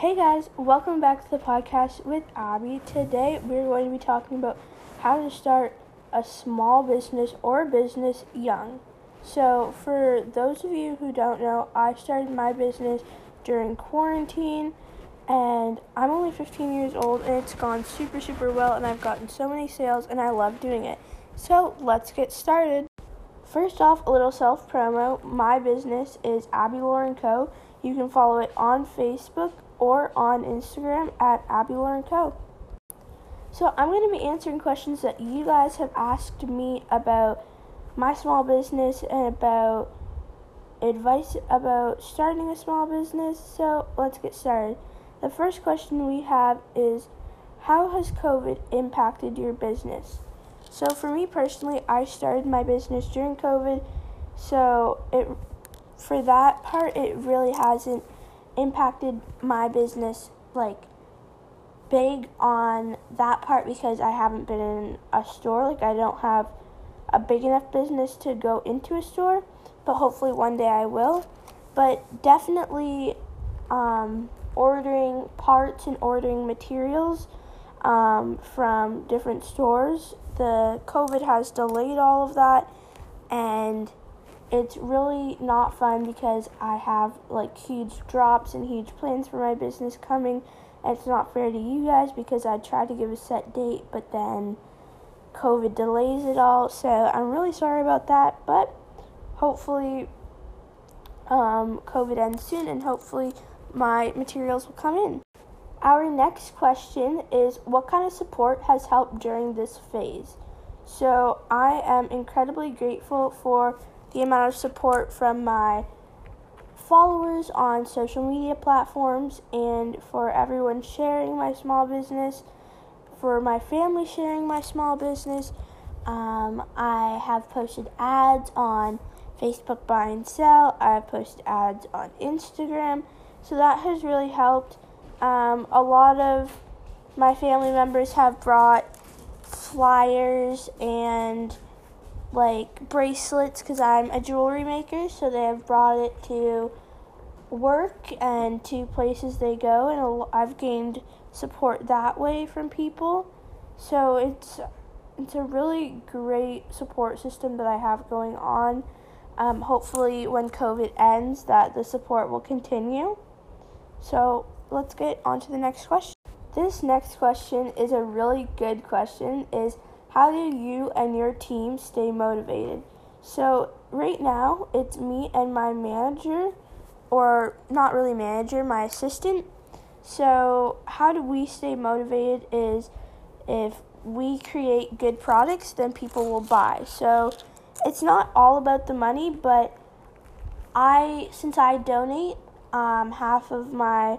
Hey guys, welcome back to the podcast with Abby. Today we're going to be talking about how to start a small business or business young. So, for those of you who don't know, I started my business during quarantine and I'm only 15 years old and it's gone super, super well and I've gotten so many sales and I love doing it. So, let's get started. First off, a little self promo. My business is Abby Lauren Co. You can follow it on Facebook or on Instagram at Abby Lauren Co. So I'm going to be answering questions that you guys have asked me about my small business and about advice about starting a small business. So let's get started. The first question we have is How has COVID impacted your business? So for me personally, I started my business during COVID. So it for that part, it really hasn't impacted my business like big on that part because I haven't been in a store. Like I don't have a big enough business to go into a store, but hopefully one day I will. But definitely um, ordering parts and ordering materials um, from different stores. The COVID has delayed all of that, and it's really not fun because I have like huge drops and huge plans for my business coming. And it's not fair to you guys because I tried to give a set date, but then COVID delays it all. So I'm really sorry about that, but hopefully um, COVID ends soon and hopefully my materials will come in. Our next question is What kind of support has helped during this phase? So I am incredibly grateful for the amount of support from my followers on social media platforms and for everyone sharing my small business, for my family sharing my small business. Um, I have posted ads on Facebook Buy and Sell, I've posted ads on Instagram, so that has really helped. Um, a lot of my family members have brought flyers and like bracelets because I'm a jewelry maker, so they have brought it to work and to places they go, and I've gained support that way from people. So it's it's a really great support system that I have going on. Um, hopefully, when COVID ends, that the support will continue. So let's get on to the next question. This next question is a really good question. Is how do you and your team stay motivated? So, right now, it's me and my manager, or not really manager, my assistant. So, how do we stay motivated is if we create good products, then people will buy. So, it's not all about the money, but I, since I donate um, half of my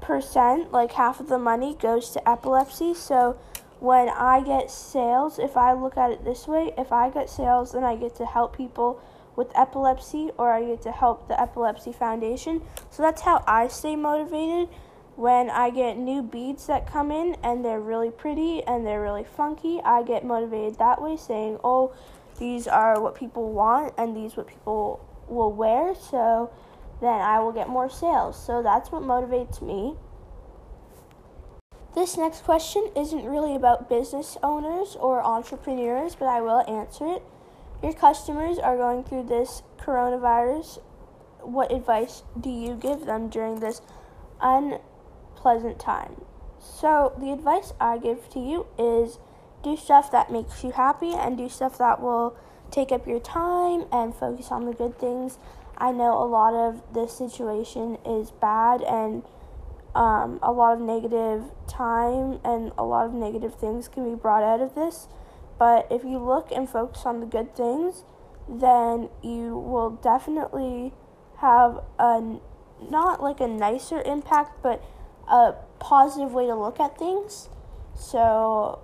percent, like half of the money goes to epilepsy. So, when I get sales, if I look at it this way, if I get sales, then I get to help people with epilepsy or I get to help the Epilepsy Foundation. So that's how I stay motivated. When I get new beads that come in and they're really pretty and they're really funky, I get motivated that way, saying, oh, these are what people want and these what people will wear, so then I will get more sales. So that's what motivates me. This next question isn't really about business owners or entrepreneurs, but I will answer it. Your customers are going through this coronavirus. What advice do you give them during this unpleasant time? So, the advice I give to you is do stuff that makes you happy and do stuff that will take up your time and focus on the good things. I know a lot of this situation is bad and um, a lot of negative time and a lot of negative things can be brought out of this. But if you look and focus on the good things, then you will definitely have a not like a nicer impact, but a positive way to look at things. So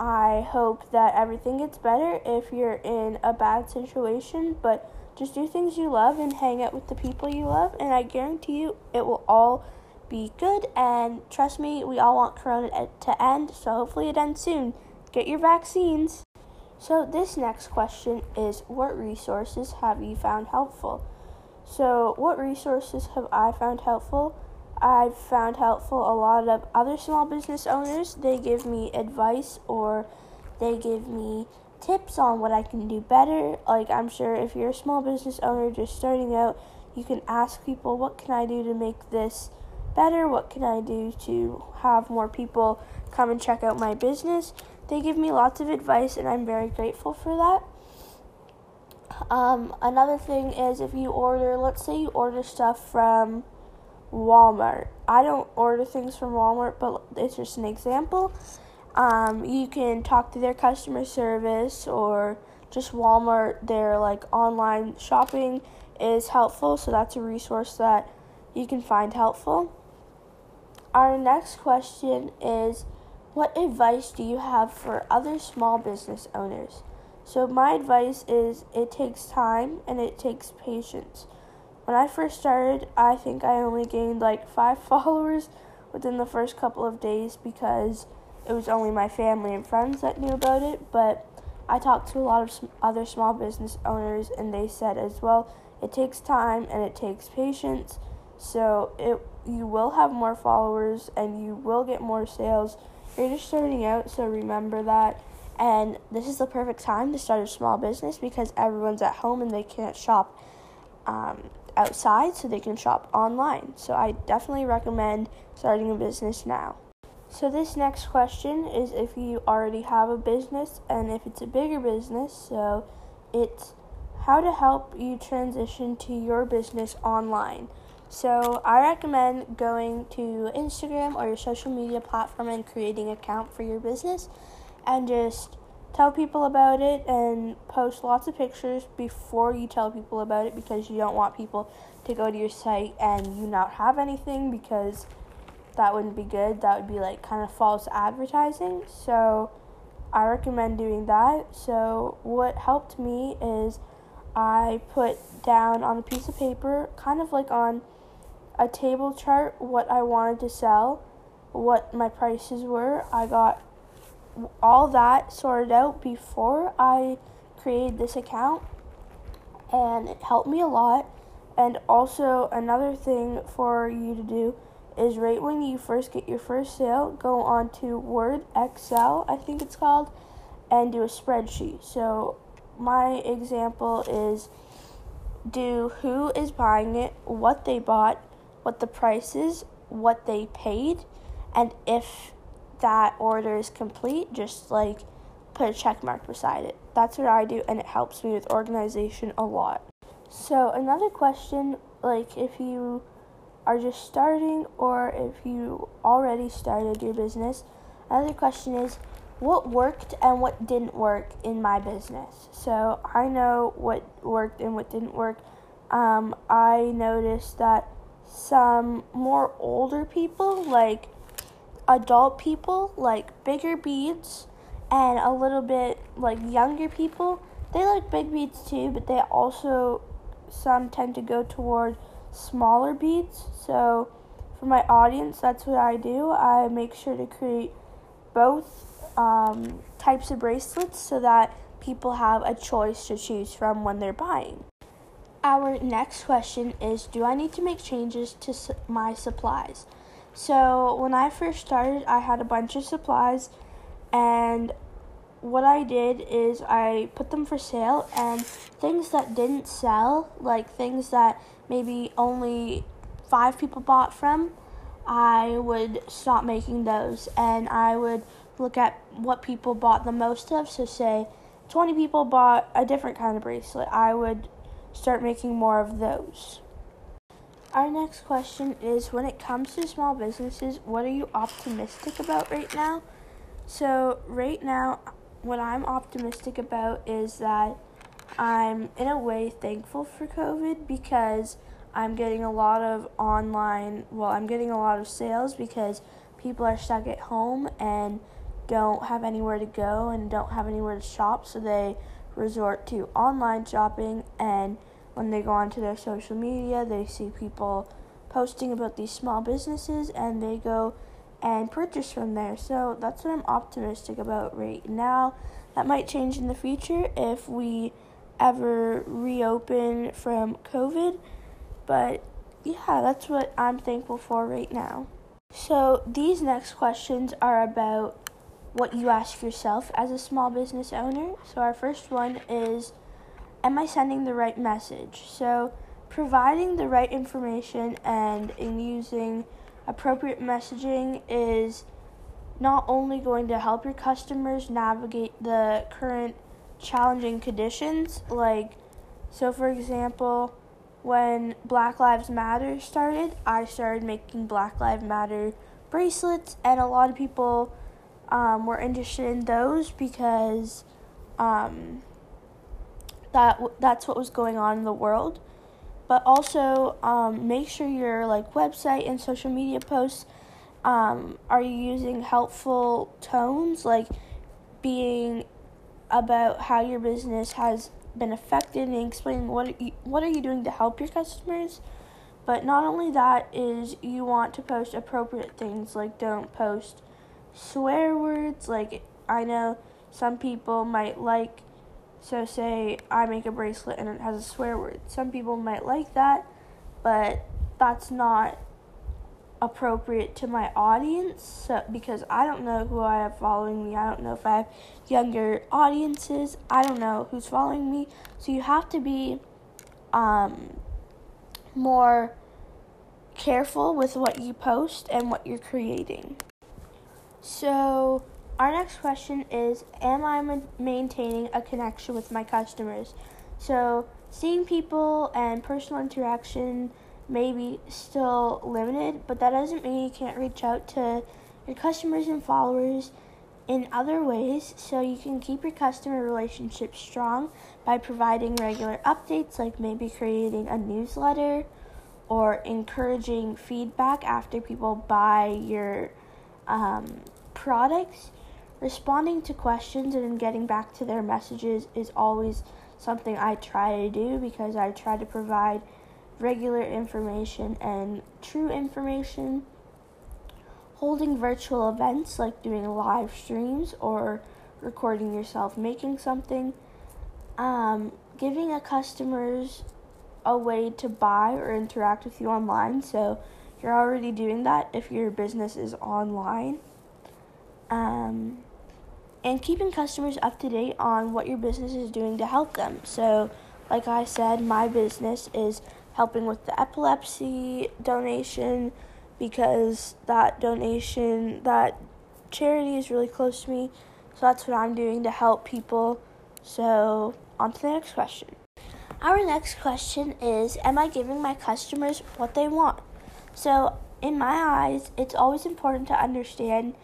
I hope that everything gets better if you're in a bad situation, but just do things you love and hang out with the people you love, and I guarantee you it will all be good. And trust me, we all want Corona to end, so hopefully it ends soon. Get your vaccines. So, this next question is What resources have you found helpful? So, what resources have I found helpful? I've found helpful a lot of other small business owners. They give me advice or they give me tips on what I can do better. Like, I'm sure if you're a small business owner just starting out, you can ask people, what can I do to make this better? What can I do to have more people come and check out my business? They give me lots of advice, and I'm very grateful for that. Um, another thing is if you order, let's say you order stuff from Walmart. I don't order things from Walmart, but it's just an example. Um, you can talk to their customer service or just Walmart. Their like online shopping is helpful, so that's a resource that you can find helpful. Our next question is What advice do you have for other small business owners? So, my advice is it takes time and it takes patience. When I first started, I think I only gained like five followers within the first couple of days because it was only my family and friends that knew about it, but I talked to a lot of other small business owners and they said as well, it takes time and it takes patience. So it you will have more followers and you will get more sales. You're just starting out, so remember that. And this is the perfect time to start a small business because everyone's at home and they can't shop um, outside, so they can shop online. So I definitely recommend starting a business now. So, this next question is if you already have a business and if it's a bigger business. So, it's how to help you transition to your business online. So, I recommend going to Instagram or your social media platform and creating an account for your business and just tell people about it and post lots of pictures before you tell people about it because you don't want people to go to your site and you not have anything because that wouldn't be good. That would be like kind of false advertising. So I recommend doing that. So what helped me is I put down on a piece of paper, kind of like on a table chart, what I wanted to sell, what my prices were. I got all that sorted out before I created this account, and it helped me a lot. And also, another thing for you to do is right when you first get your first sale, go on to Word Excel, I think it's called, and do a spreadsheet. So my example is do who is buying it, what they bought, what the price is, what they paid, and if that order is complete, just like put a check mark beside it. That's what I do, and it helps me with organization a lot. So, another question like if you are just starting or if you already started your business. Another question is what worked and what didn't work in my business. So I know what worked and what didn't work. Um, I noticed that some more older people, like adult people, like bigger beads, and a little bit like younger people, they like big beads too, but they also some tend to go toward smaller beads. So for my audience, that's what I do. I make sure to create both um, types of bracelets so that people have a choice to choose from when they're buying. Our next question is Do I need to make changes to su- my supplies? So, when I first started, I had a bunch of supplies, and what I did is I put them for sale, and things that didn't sell, like things that maybe only five people bought from, I would stop making those and I would look at what people bought the most of. So, say 20 people bought a different kind of bracelet, I would start making more of those. Our next question is when it comes to small businesses, what are you optimistic about right now? So, right now, what I'm optimistic about is that I'm in a way thankful for COVID because I'm getting a lot of online, well, I'm getting a lot of sales because people are stuck at home and don't have anywhere to go and don't have anywhere to shop, so they resort to online shopping. And when they go onto their social media, they see people posting about these small businesses and they go and purchase from there. So that's what I'm optimistic about right now. That might change in the future if we ever reopen from COVID. But yeah, that's what I'm thankful for right now. So, these next questions are about what you ask yourself as a small business owner. So, our first one is Am I sending the right message? So, providing the right information and in using appropriate messaging is not only going to help your customers navigate the current challenging conditions, like, so for example, when Black Lives Matter started, I started making Black Lives Matter bracelets, and a lot of people um, were interested in those because um, that that's what was going on in the world. But also, um, make sure your like website and social media posts um, are you using helpful tones, like being about how your business has been affected and explaining what are you, what are you doing to help your customers. But not only that is you want to post appropriate things like don't post swear words like I know some people might like so say I make a bracelet and it has a swear word. Some people might like that, but that's not appropriate to my audience so, because I don't know who I have following me. I don't know if I have younger audiences. I don't know who's following me. So you have to be um, more careful with what you post and what you're creating. So, our next question is Am I ma- maintaining a connection with my customers? So, seeing people and personal interaction maybe still limited, but that doesn't mean you can't reach out to your customers and followers in other ways so you can keep your customer relationship strong by providing regular updates like maybe creating a newsletter or encouraging feedback after people buy your um, products responding to questions and getting back to their messages is always something i try to do because i try to provide regular information and true information, holding virtual events like doing live streams or recording yourself making something, um, giving a customers a way to buy or interact with you online. So you're already doing that if your business is online. Um, and keeping customers up to date on what your business is doing to help them. So, like I said, my business is helping with the epilepsy donation because that donation, that charity is really close to me. So that's what I'm doing to help people. So, on to the next question. Our next question is Am I giving my customers what they want? So, in my eyes, it's always important to understand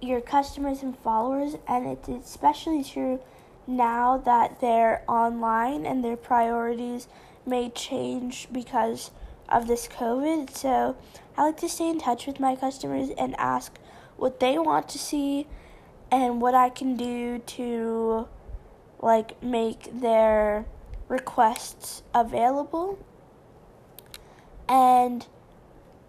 your customers and followers, and it's especially true now that they're online and their priorities may change because of this COVID. So I like to stay in touch with my customers and ask what they want to see and what I can do to like make their requests available. And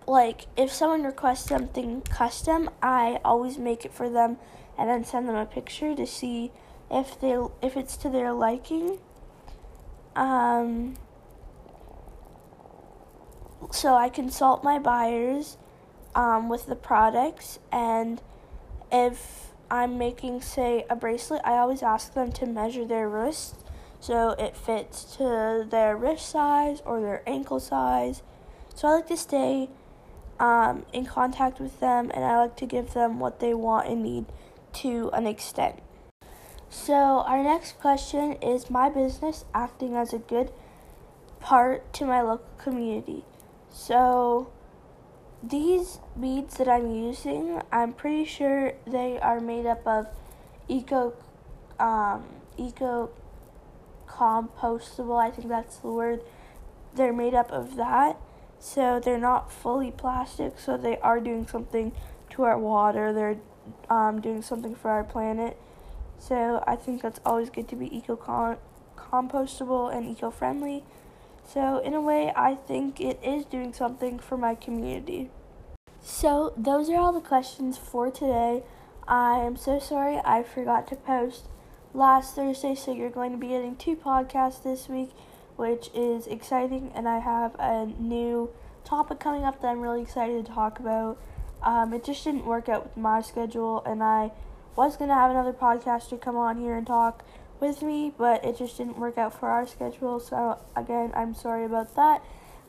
like if someone requests something custom, I always make it for them and then send them a picture to see if they if it's to their liking. Um so I consult my buyers um, with the products, and if I'm making, say, a bracelet, I always ask them to measure their wrist so it fits to their wrist size or their ankle size. So I like to stay um, in contact with them, and I like to give them what they want and need to an extent. So, our next question is my business acting as a good part to my local community. So these beads that I'm using, I'm pretty sure they are made up of eco um, eco compostable. I think that's the word. They're made up of that. So they're not fully plastic, so they are doing something to our water. They're um, doing something for our planet. So I think that's always good to be eco compostable and eco friendly. So, in a way, I think it is doing something for my community. So, those are all the questions for today. I am so sorry I forgot to post last Thursday, so you're going to be getting two podcasts this week, which is exciting, and I have a new topic coming up that I'm really excited to talk about. Um, it just didn't work out with my schedule, and I was going to have another podcaster come on here and talk with me, but it just didn't work out for our schedule. So, again, I'm sorry about that.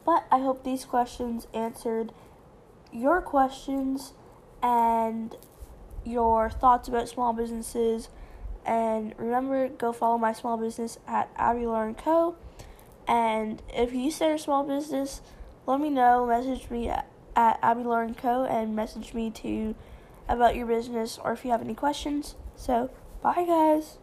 But I hope these questions answered your questions and your thoughts about small businesses. And remember, go follow my small business at Abby Lauren Co. And if you start a small business, let me know. Message me at, Abby Lauren Co. and message me to about your business or if you have any questions. So, bye guys.